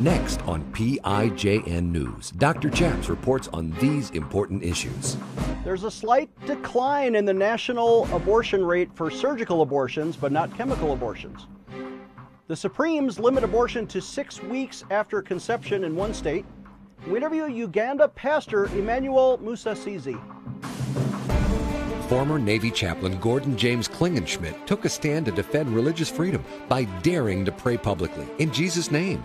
Next on PIJN News, Dr. Chaps reports on these important issues. There's a slight decline in the national abortion rate for surgical abortions, but not chemical abortions. The Supremes limit abortion to six weeks after conception in one state. We interview Uganda pastor Emmanuel Musasizi. Former Navy chaplain Gordon James Klingenschmitt took a stand to defend religious freedom by daring to pray publicly in Jesus' name.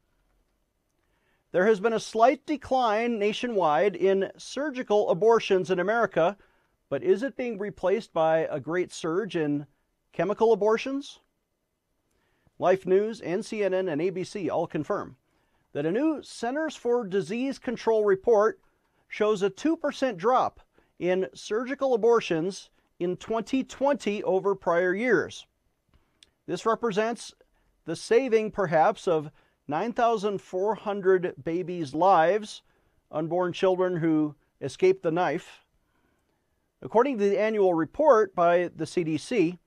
There has been a slight decline nationwide in surgical abortions in America, but is it being replaced by a great surge in chemical abortions? Life News and CNN and ABC all confirm that a new Centers for Disease Control report shows a 2% drop in surgical abortions in 2020 over prior years. This represents the saving, perhaps, of 9,400 babies' lives, unborn children who escaped the knife. According to the annual report by the CDC,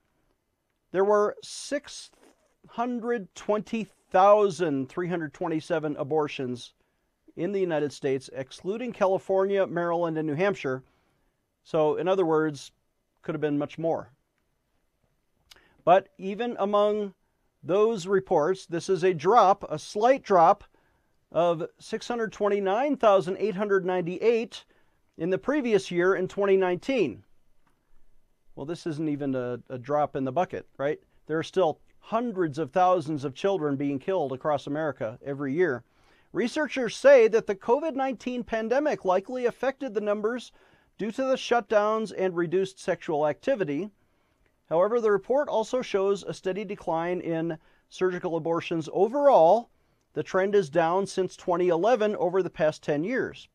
there were 620,327 abortions in the United States, excluding California, Maryland, and New Hampshire. So, in other words, could have been much more. But even among those reports, this is a drop, a slight drop of 629,898 in the previous year in 2019. Well, this isn't even a, a, drop in the bucket, right? There are still hundreds of thousands of children being killed across America every year. Researchers say that the COVID 19 pandemic likely affected the numbers due to the shutdowns and reduced sexual activity. However, the report also shows a steady decline in surgical abortions overall. The trend is down since 2011 over the past 10 years.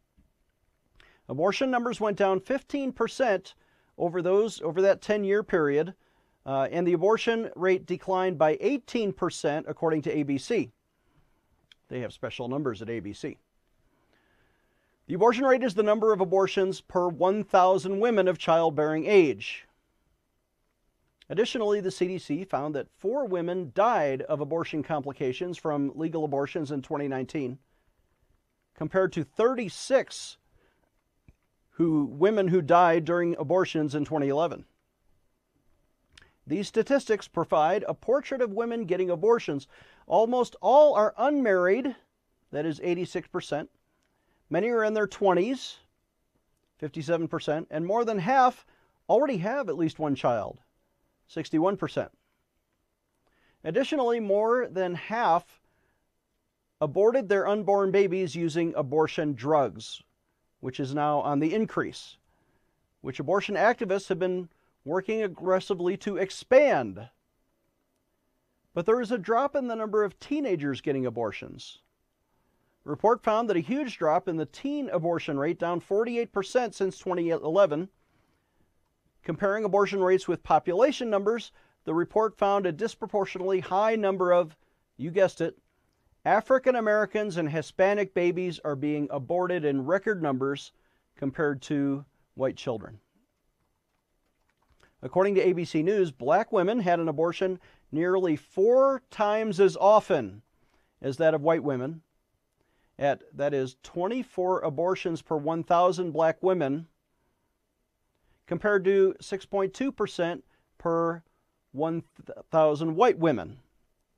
Abortion numbers went down 15% over those over that 10-year period, uh, and the abortion rate declined by 18% according to ABC. They have special numbers at ABC. The abortion rate is the number of abortions per 1,000 women of childbearing age. Additionally, the CDC found that four women died of abortion complications from legal abortions in 2019, compared to 36 who, women who died during abortions in 2011. These statistics provide a portrait of women getting abortions. Almost all are unmarried, that is 86%. Many are in their 20s, 57%, and more than half already have at least one child, 61%. Additionally, more than half aborted their unborn babies using abortion drugs, which is now on the increase, which abortion activists have been working aggressively to expand. But there is a drop in the number of teenagers getting abortions. The report found that a huge drop in the teen abortion rate, down 48% since 2011. Comparing abortion rates with population numbers, the report found a disproportionately high number of, you guessed it, African Americans and Hispanic babies are being aborted in record numbers compared to white children. According to ABC News, black women had an abortion nearly four times as often as that of white women. At that is 24 abortions per 1,000 black women, compared to 6.2% per 1,000 white women.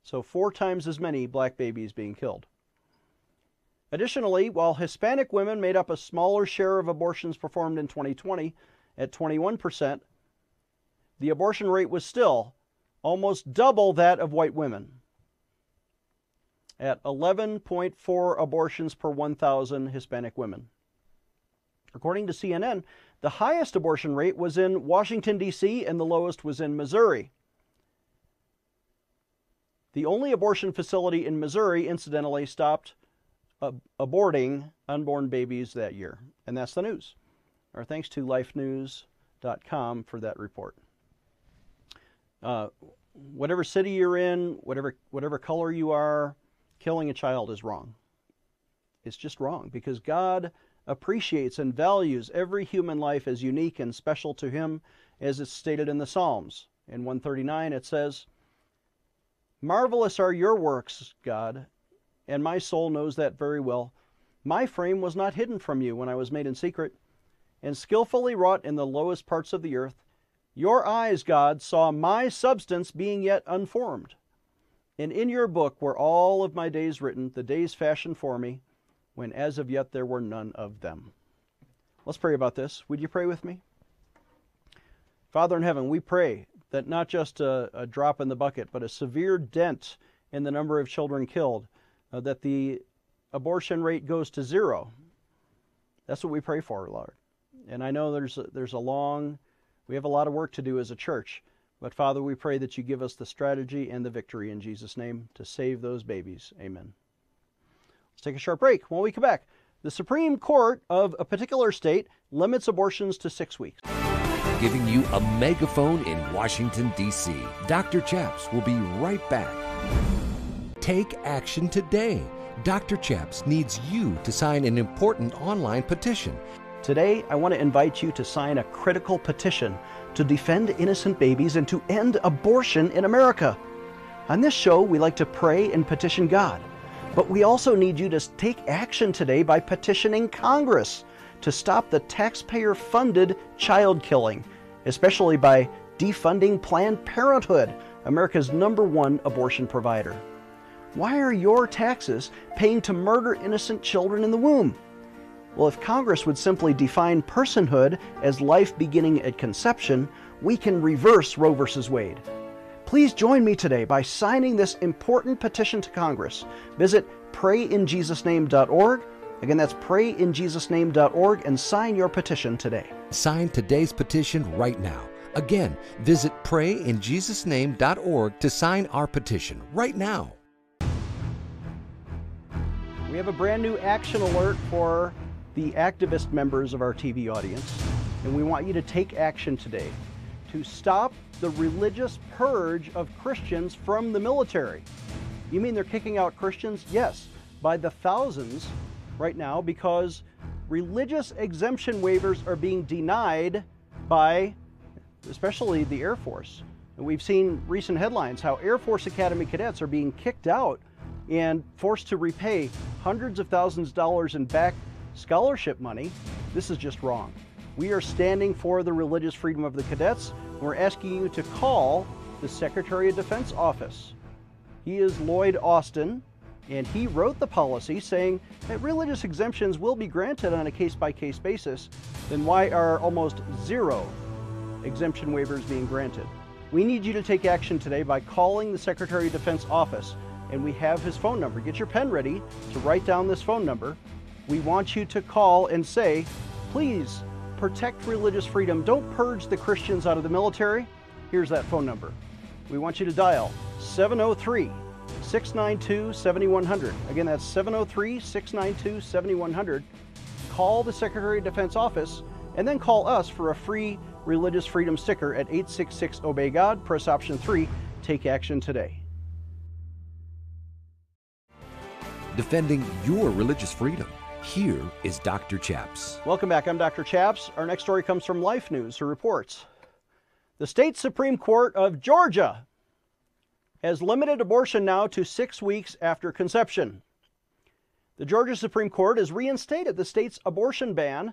So, four times as many black babies being killed. Additionally, while Hispanic women made up a smaller share of abortions performed in 2020 at 21%, the abortion rate was still almost double that of white women at 11.4 abortions per 1,000 Hispanic women. According to CNN, the highest abortion rate was in Washington, D.C., and the lowest was in Missouri. The only abortion facility in Missouri, incidentally, stopped ab- aborting unborn babies that year. And that's the news. Our thanks to lifenews.com for that report. Uh, whatever city you're in, whatever whatever color you are, killing a child is wrong. It's just wrong because God appreciates and values every human life as unique and special to him as is stated in the Psalms. In 139 it says, "Marvelous are your works, God, and my soul knows that very well. My frame was not hidden from you when I was made in secret, and skillfully wrought in the lowest parts of the earth. Your eyes, God, saw my substance being yet unformed. And in your book were all of my days written, the days fashioned for me, when as of yet there were none of them. Let's pray about this. Would you pray with me? Father in heaven, we pray that not just a, a drop in the bucket, but a severe dent in the number of children killed, uh, that the abortion rate goes to zero. That's what we pray for, Lord. And I know there's a, there's a long we have a lot of work to do as a church. But Father, we pray that you give us the strategy and the victory in Jesus' name to save those babies. Amen. Let's take a short break. When we come back, the Supreme Court of a particular state limits abortions to six weeks. Giving you a megaphone in Washington, D.C. Dr. Chaps will be right back. Take action today. Dr. Chaps needs you to sign an important online petition Today, I want to invite you to sign a critical petition to defend innocent babies and to end abortion in America. On this show, we like to pray and petition God, but we also need you to take action today by petitioning Congress to stop the taxpayer funded child killing, especially by defunding Planned Parenthood, America's number one abortion provider. Why are your taxes paying to murder innocent children in the womb? Well, if Congress would simply define personhood as life beginning at conception, we can reverse Roe v. Wade. Please join me today by signing this important petition to Congress. Visit prayinjesusname.org. Again, that's prayinjesusname.org and sign your petition today. Sign today's petition right now. Again, visit prayinjesusname.org to sign our petition right now. We have a brand new action alert for the activist members of our TV audience, and we want you to take action today to stop the religious purge of Christians from the military. You mean they're kicking out Christians? Yes, by the thousands right now because religious exemption waivers are being denied by especially the Air Force. And we've seen recent headlines how Air Force Academy cadets are being kicked out and forced to repay hundreds of thousands of dollars in back scholarship money, this is just wrong. We are standing for the religious freedom of the cadets. We're asking you to call the Secretary of Defense office. He is Lloyd Austin, and he wrote the policy saying that religious exemptions will be granted on a case by case basis. Then why are almost zero exemption waivers being granted? We need you to take action today by calling the Secretary of Defense office, and we have his phone number. Get your pen ready to write down this phone number we want you to call and say, please protect religious freedom. Don't purge the Christians out of the military. Here's that phone number. We want you to dial 703 692 7100. Again, that's 703 692 7100. Call the Secretary of Defense office and then call us for a free religious freedom sticker at 866 Obey God. Press option 3. Take action today. Defending your religious freedom. Here is Dr. Chaps. Welcome back. I'm Dr. Chaps. Our next story comes from Life News, who reports The state Supreme Court of Georgia has limited abortion now to six weeks after conception. The Georgia Supreme Court has reinstated the state's abortion ban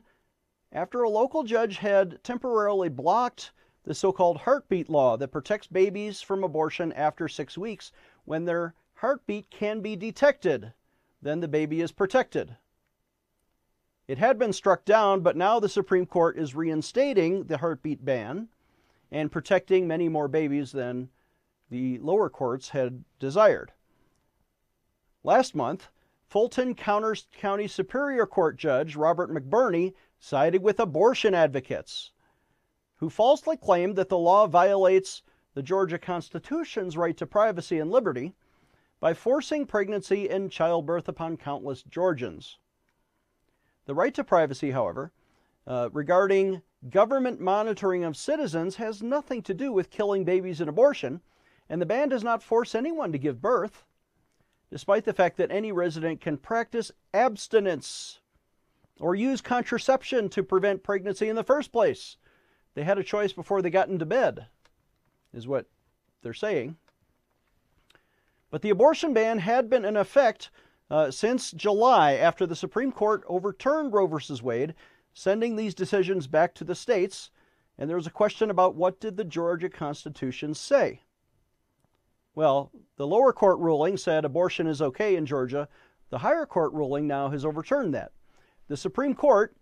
after a local judge had temporarily blocked the so called heartbeat law that protects babies from abortion after six weeks when their heartbeat can be detected. Then the baby is protected. It had been struck down, but now the Supreme Court is reinstating the heartbeat ban and protecting many more babies than the lower courts had desired. Last month, Fulton County Superior Court Judge Robert McBurney sided with abortion advocates who falsely claimed that the law violates the Georgia Constitution's right to privacy and liberty by forcing pregnancy and childbirth upon countless Georgians. The right to privacy, however, uh, regarding government monitoring of citizens has nothing to do with killing babies and abortion, and the ban does not force anyone to give birth, despite the fact that any resident can practice abstinence or use contraception to prevent pregnancy in the first place. They had a choice before they got into bed, is what they're saying. But the abortion ban had been in effect uh, since July after the Supreme Court overturned Roe v. Wade, sending these decisions back to the states. And there was a question about what did the Georgia Constitution say? Well, the lower court ruling said abortion is okay in Georgia. The higher court ruling now has overturned that. The Supreme Court,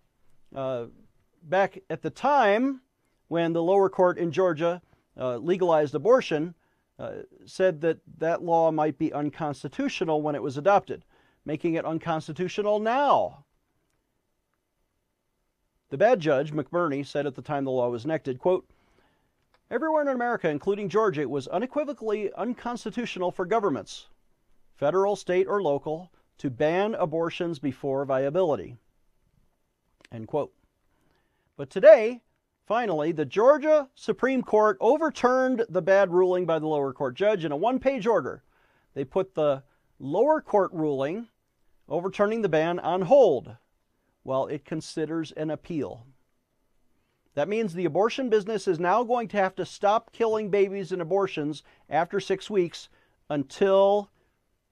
uh, back at the time when the lower court in Georgia uh, legalized abortion, uh, said that that law might be unconstitutional when it was adopted, making it unconstitutional now. The bad judge, McBurney, said at the time the law was enacted, quote, Everywhere in America, including Georgia, it was unequivocally unconstitutional for governments, federal, state, or local, to ban abortions before viability. End quote. But today, finally, the Georgia Supreme Court overturned the bad ruling by the lower court judge in a one page order. They put the lower court ruling overturning the ban on hold while it considers an appeal. That means the abortion business is now going to have to stop killing babies in abortions after six weeks until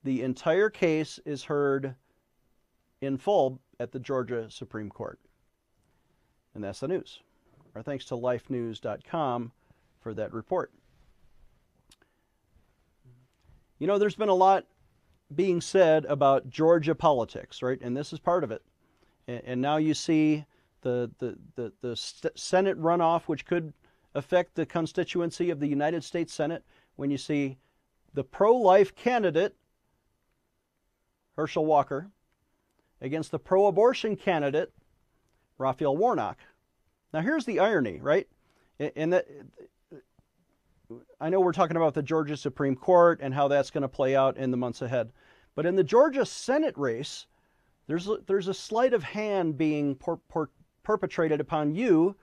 the entire case is heard in full at the Georgia Supreme Court. And that's the news. Our thanks to lifenews.com for that report. You know, there's been a lot being said about Georgia politics, right? And this is part of it. And, now you see the, the, the, the Senate runoff, which could affect the constituency of the United States Senate, when you see the pro life candidate, Herschel Walker, against the pro abortion candidate, Raphael Warnock. Now, here's the irony, right? And that I know we're talking about the Georgia Supreme Court and how that's going to play out in the months ahead. But in the Georgia Senate race, there's a, there's a sleight of hand being por- por- perpetrated upon you,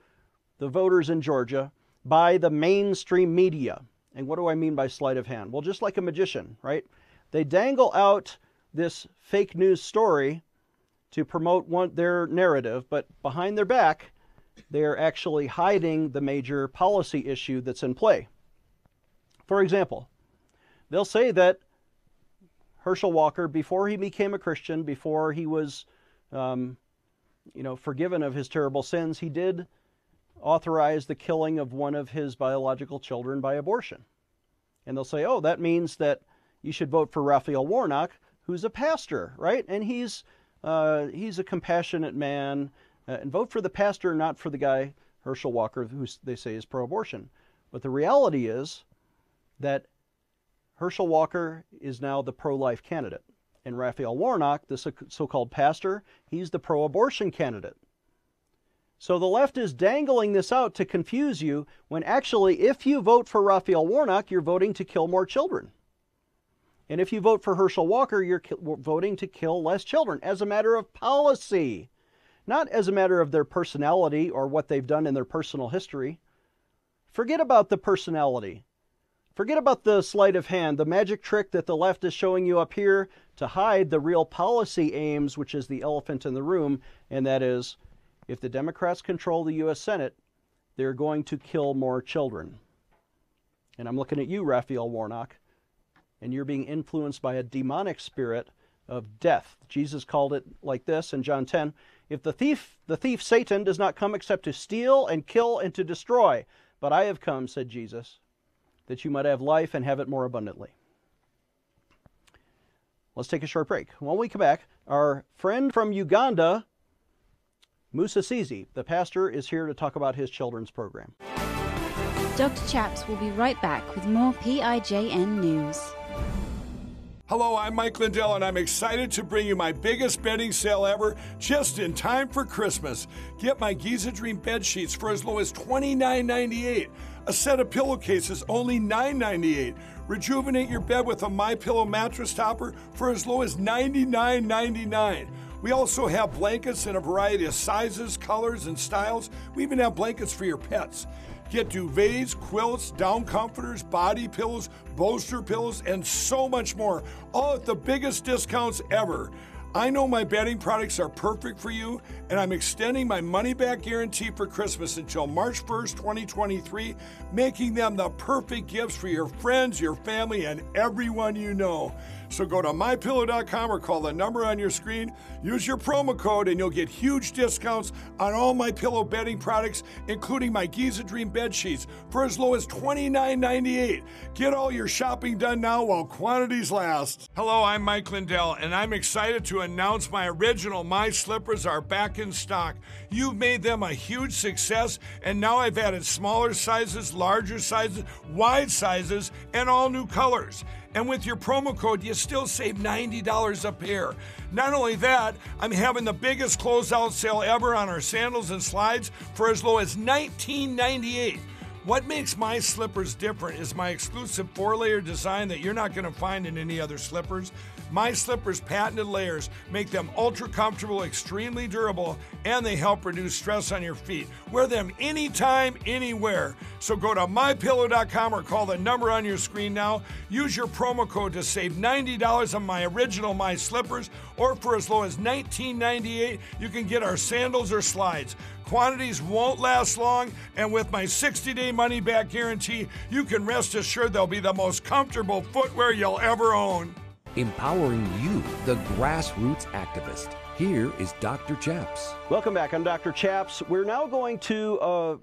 the voters in Georgia, by the mainstream media. And what do I mean by sleight of hand? Well, just like a magician, right? They dangle out this fake news story to promote one, their narrative, but behind their back, they're actually hiding the major policy issue that's in play. For example, they'll say that Herschel Walker, before he became a Christian, before he was um, you know, forgiven of his terrible sins, he did authorize the killing of one of his biological children by abortion. And they'll say, oh, that means that you should vote for Raphael Warnock, who's a pastor, right? And he's uh, he's a compassionate man, uh, and vote for the pastor, not for the guy Herschel Walker, who they say is pro-abortion. But the reality is that Herschel Walker is now the pro-life candidate. And Raphael Warnock, the so called pastor, he's the pro abortion candidate. So the left is dangling this out to confuse you when actually, if you vote for Raphael Warnock, you're voting to kill more children. And if you vote for Herschel Walker, you're voting to kill less children as a matter of policy, not as a matter of their personality or what they've done in their personal history. Forget about the personality. Forget about the sleight of hand, the magic trick that the left is showing you up here to hide the real policy aims, which is the elephant in the room, and that is if the Democrats control the U.S. Senate, they're going to kill more children. And I'm looking at you, Raphael Warnock, and you're being influenced by a demonic spirit of death. Jesus called it like this in John 10 If the thief, the thief Satan, does not come except to steal and kill and to destroy, but I have come, said Jesus, that you might have life and have it more abundantly. Let's take a short break. When we come back, our friend from Uganda, Musasizi, the pastor, is here to talk about his children's program. Dr. Chaps will be right back with more PIJN news. Hello, I'm Mike Lindell, and I'm excited to bring you my biggest bedding sale ever just in time for Christmas. Get my Giza Dream bed sheets for as low as $29.98. A set of pillowcases only $9.98. Rejuvenate your bed with a My Pillow mattress topper for as low as $99.99. We also have blankets in a variety of sizes, colors, and styles. We even have blankets for your pets. Get duvets, quilts, down comforters, body pillows, bolster pillows, and so much more, all at the biggest discounts ever. I know my bedding products are perfect for you, and I'm extending my money back guarantee for Christmas until March 1st, 2023, making them the perfect gifts for your friends, your family, and everyone you know. So go to mypillow.com or call the number on your screen. Use your promo code and you'll get huge discounts on all my pillow bedding products, including my Giza Dream bed sheets for as low as $29.98. Get all your shopping done now while quantities last. Hello, I'm Mike Lindell, and I'm excited to announce my original My Slippers are back in stock. You've made them a huge success, and now I've added smaller sizes, larger sizes, wide sizes, and all new colors. And with your promo code, you still save $90 a pair. Not only that, I'm having the biggest closeout sale ever on our sandals and slides for as low as $19.98. What makes my slippers different is my exclusive four layer design that you're not going to find in any other slippers. My slippers' patented layers make them ultra comfortable, extremely durable, and they help reduce stress on your feet. Wear them anytime, anywhere. So go to mypillow.com or call the number on your screen now. Use your promo code to save $90 on my original My Slippers, or for as low as $19.98, you can get our sandals or slides. Quantities won't last long, and with my 60 day money back guarantee, you can rest assured they'll be the most comfortable footwear you'll ever own. Empowering you, the grassroots activist. Here is Dr. Chaps. Welcome back. I'm Dr. Chaps. We're now going to uh,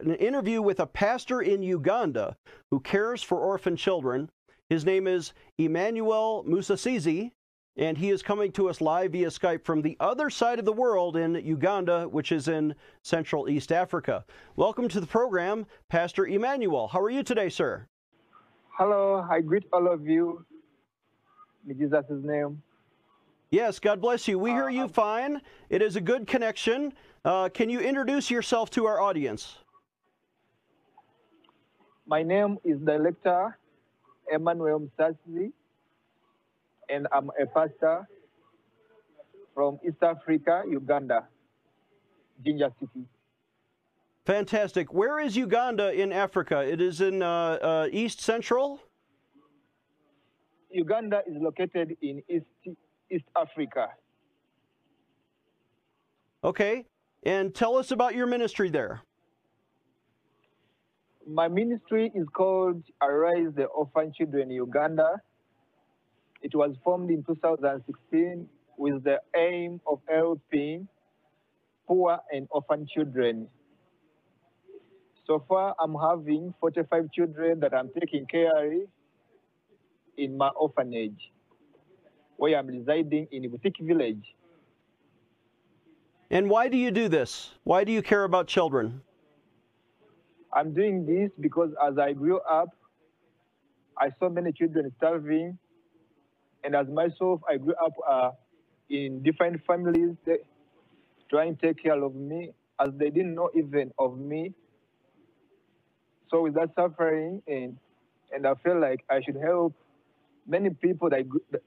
an interview with a pastor in Uganda who cares for orphan children. His name is Emmanuel Musasizi, and he is coming to us live via Skype from the other side of the world in Uganda, which is in Central East Africa. Welcome to the program, Pastor Emmanuel. How are you today, sir? Hello, I greet all of you in Jesus' name. Yes, God bless you. We hear Uh, you um, fine. It is a good connection. Uh, can you introduce yourself to our audience? My name is Director Emmanuel Msasi, and I'm a pastor from East Africa, Uganda, Jinja City. Fantastic. Where is Uganda in Africa? It is in uh, uh, East Central? Uganda is located in East, East Africa. Okay. And tell us about your ministry there. My ministry is called Arise the Orphan Children Uganda. It was formed in 2016 with the aim of helping poor and orphan children. So far, I'm having 45 children that I'm taking care in my orphanage, where I'm residing in a Boutique Village. And why do you do this? Why do you care about children? I'm doing this because as I grew up, I saw many children starving, and as myself, I grew up uh, in different families trying to take care of me, as they didn't know even of me. So with that suffering, and and I feel like I should help many people that, that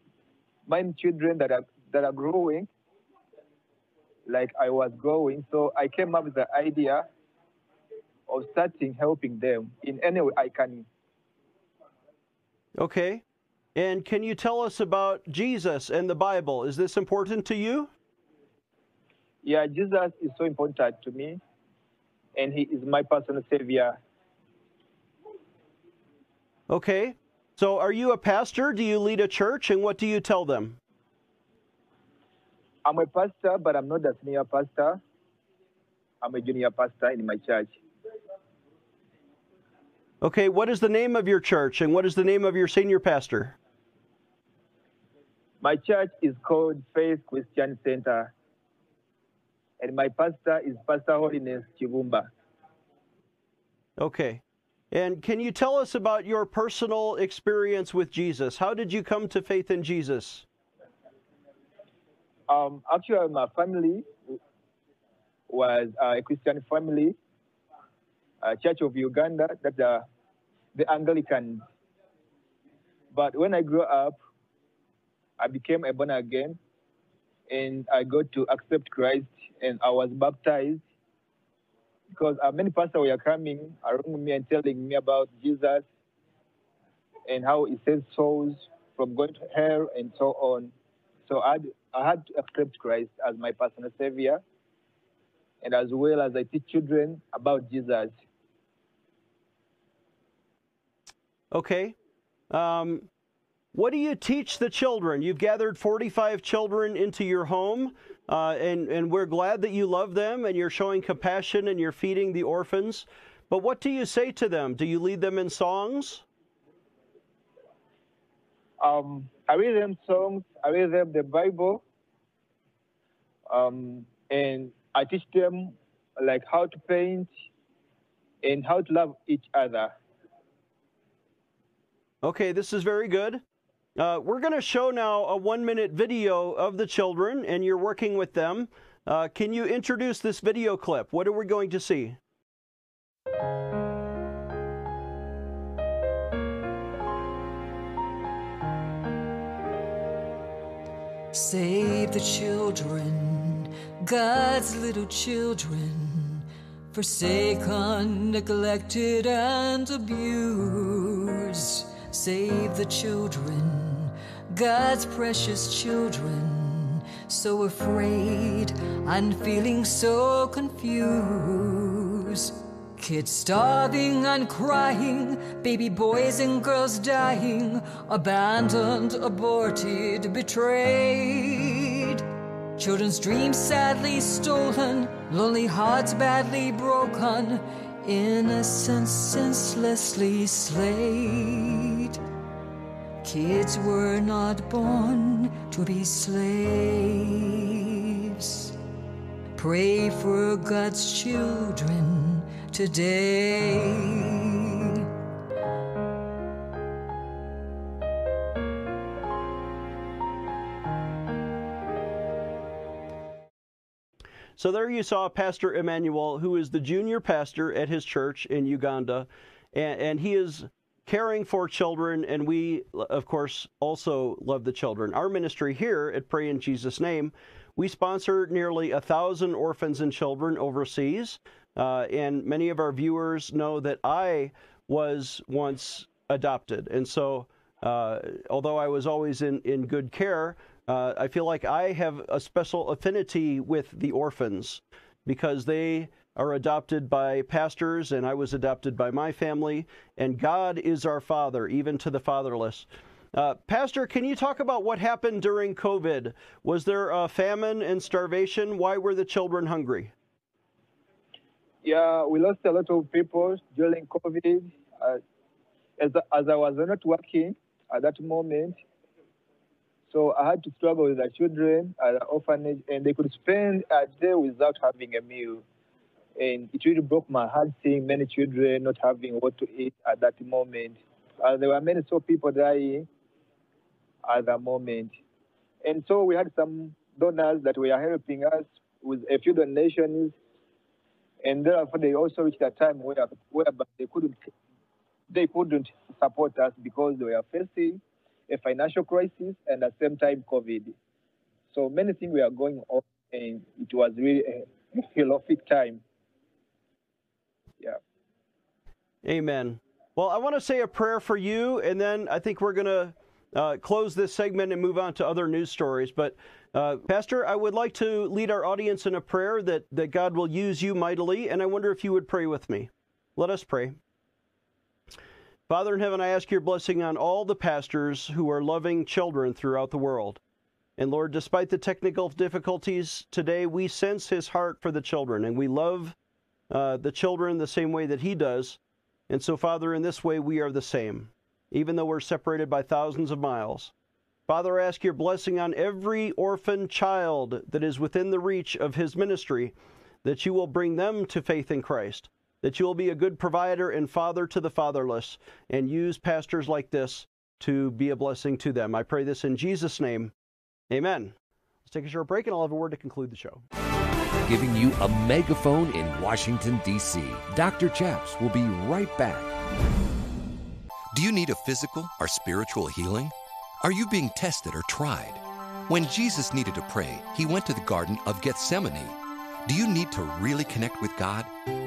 my children that are that are growing, like I was growing. So I came up with the idea of starting helping them in any way I can. Okay. And can you tell us about Jesus and the Bible? Is this important to you? Yeah, Jesus is so important to me, and He is my personal Savior. Okay. So are you a pastor? Do you lead a church? And what do you tell them? I'm a pastor, but I'm not a senior pastor. I'm a junior pastor in my church. Okay. What is the name of your church and what is the name of your senior pastor? My church is called Faith Christian Center, and my pastor is Pastor Holiness Chibumba. Okay. And can you tell us about your personal experience with Jesus? How did you come to faith in Jesus? Um, actually, my family was a Christian family, a Church of Uganda, that uh, the Anglican. But when I grew up, I became a born again, and I got to accept Christ, and I was baptized because uh, many pastors were coming around me and telling me about Jesus and how he saves souls from going to hell and so on. So I had, I had to accept Christ as my personal savior, and as well as I teach children about Jesus. Okay. Um, what do you teach the children? You've gathered 45 children into your home, uh, and, and we're glad that you love them and you're showing compassion and you're feeding the orphans. But what do you say to them? Do you lead them in songs? Um, I read them songs, I read them the Bible, um, and I teach them like how to paint and how to love each other. Okay, this is very good. Uh, we're going to show now a one minute video of the children, and you're working with them. Uh, can you introduce this video clip? What are we going to see? Save the children, God's little children, forsaken, neglected, and abused. Save the children, God's precious children, so afraid and feeling so confused. Kids starving and crying, baby boys and girls dying, abandoned, aborted, betrayed. Children's dreams sadly stolen, lonely hearts badly broken, innocence senselessly slayed. Kids were not born to be slaves. Pray for God's children today. So there you saw Pastor Emmanuel, who is the junior pastor at his church in Uganda, and, and, he is caring for children, and we, of course, also love the children. Our ministry here at Pray in Jesus' Name, we sponsor nearly a thousand orphans and children overseas, uh, and many of our viewers know that I was once adopted, and so uh, although I was always in, in good care, uh, I feel like I have a special affinity with the orphans because they are adopted by pastors, and I was adopted by my family, and God is our Father, even to the fatherless. Uh, Pastor, can you talk about what happened during COVID? Was there a famine and starvation? Why were the children hungry? Yeah, we lost a lot of people during COVID. Uh, as, as I was not working at that moment, so I had to struggle with the children at the orphanage, and they could spend a day without having a meal. And it really broke my heart seeing many children not having what to eat at that moment. Uh, there were many so people dying at that moment. And so we had some donors that were helping us with a few donations. And therefore, they also reached a time where, where they couldn't they couldn't support us because they were facing a financial crisis and at the same time COVID. So many things were going on, and it was really a horrific time. Yeah. Amen. Well, I want to say a prayer for you, and then I think we're going to uh, close this segment and move on to other news stories. But, uh, Pastor, I would like to lead our audience in a prayer that, that God will use you mightily, and I wonder if you would pray with me. Let us pray. Father in heaven, I ask your blessing on all the pastors who are loving children throughout the world. And Lord, despite the technical difficulties today, we sense his heart for the children, and we love uh, the children the same way that he does. And so, Father, in this way, we are the same, even though we're separated by thousands of miles. Father, I ask your blessing on every orphan child that is within the reach of his ministry, that you will bring them to faith in Christ. that you will be a good provider and father to the fatherless and use pastors like this to be a blessing to them. I pray this in Jesus' name. Amen. Let's take a short break and I'll have a word to conclude the show. Giving you a megaphone in Washington, D.C. Dr. Chaps will be right back. Do you need a physical or spiritual healing? Are you being tested or tried? When Jesus needed to pray, he went to the Garden of Gethsemane. Do you need to really connect with God?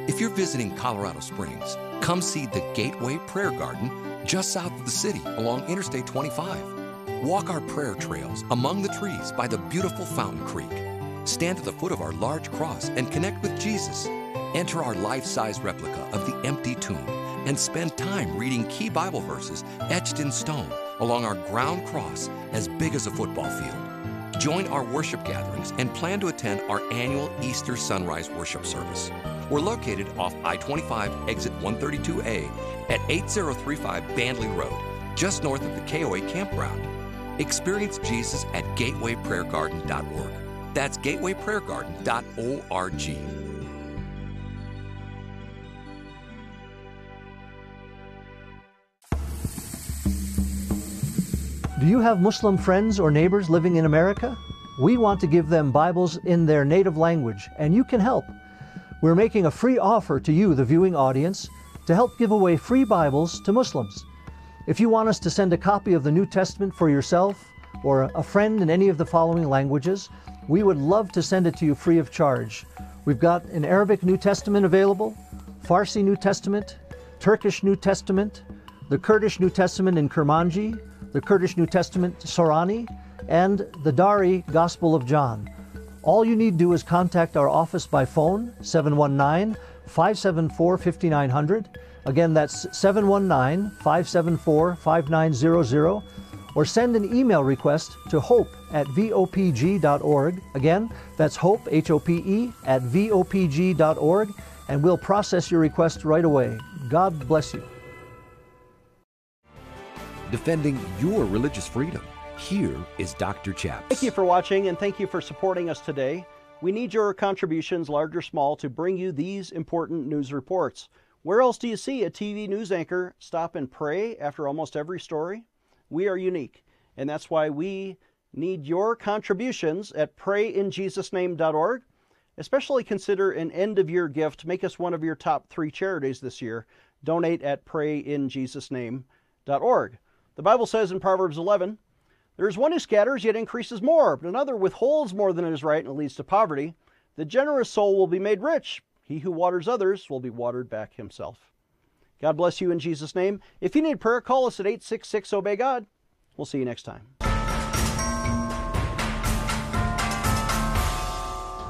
If you're visiting Colorado Springs, come see the Gateway Prayer Garden just south of the city along Interstate 25. Walk our prayer trails among the trees by the beautiful Fountain Creek. Stand at the foot of our large cross and connect with Jesus. Enter our life size replica of the empty tomb and spend time reading key Bible verses etched in stone along our ground cross as big as a football field. Join our worship gatherings and plan to attend our annual Easter Sunrise Worship Service. We're located off I 25 exit 132A at 8035 Bandley Road, just north of the KOA campground. Experience Jesus at gatewayprayergarden.org. That's gatewayprayergarden.org. Do you have Muslim friends or neighbors living in America? We want to give them Bibles in their native language, and you can help. We're making a free offer to you, the viewing audience, to help give away free Bibles to Muslims. If you want us to send a copy of the New Testament for yourself or a friend in any of the following languages, we would love to send it to you free of charge. We've got an Arabic New Testament available, Farsi New Testament, Turkish New Testament, the Kurdish New Testament in Kurmanji, the Kurdish New Testament Sorani, and the Dari Gospel of John. All you need to do is contact our office by phone, 719 574 5900. Again, that's 719 574 5900. Or send an email request to hope at vopg.org. Again, that's hope, H O P E, at vopg.org, and we'll process your request right away. God bless you defending your religious freedom. Here is Dr. Chaps. Thank you for watching and thank you for supporting us today. We need your contributions, large or small, to bring you these important news reports. Where else do you see a TV news anchor stop and pray after almost every story? We are unique, and that's why we need your contributions at prayinjesusname.org. Especially consider an end of year gift. Make us one of your top three charities this year. Donate at prayinjesusname.org. The Bible says in Proverbs 11, There is one who scatters yet increases more, but another withholds more than is right and leads to poverty. The generous soul will be made rich. He who waters others will be watered back himself. God bless you in Jesus' name. If you need prayer, call us at 866 Obey God. We'll see you next time.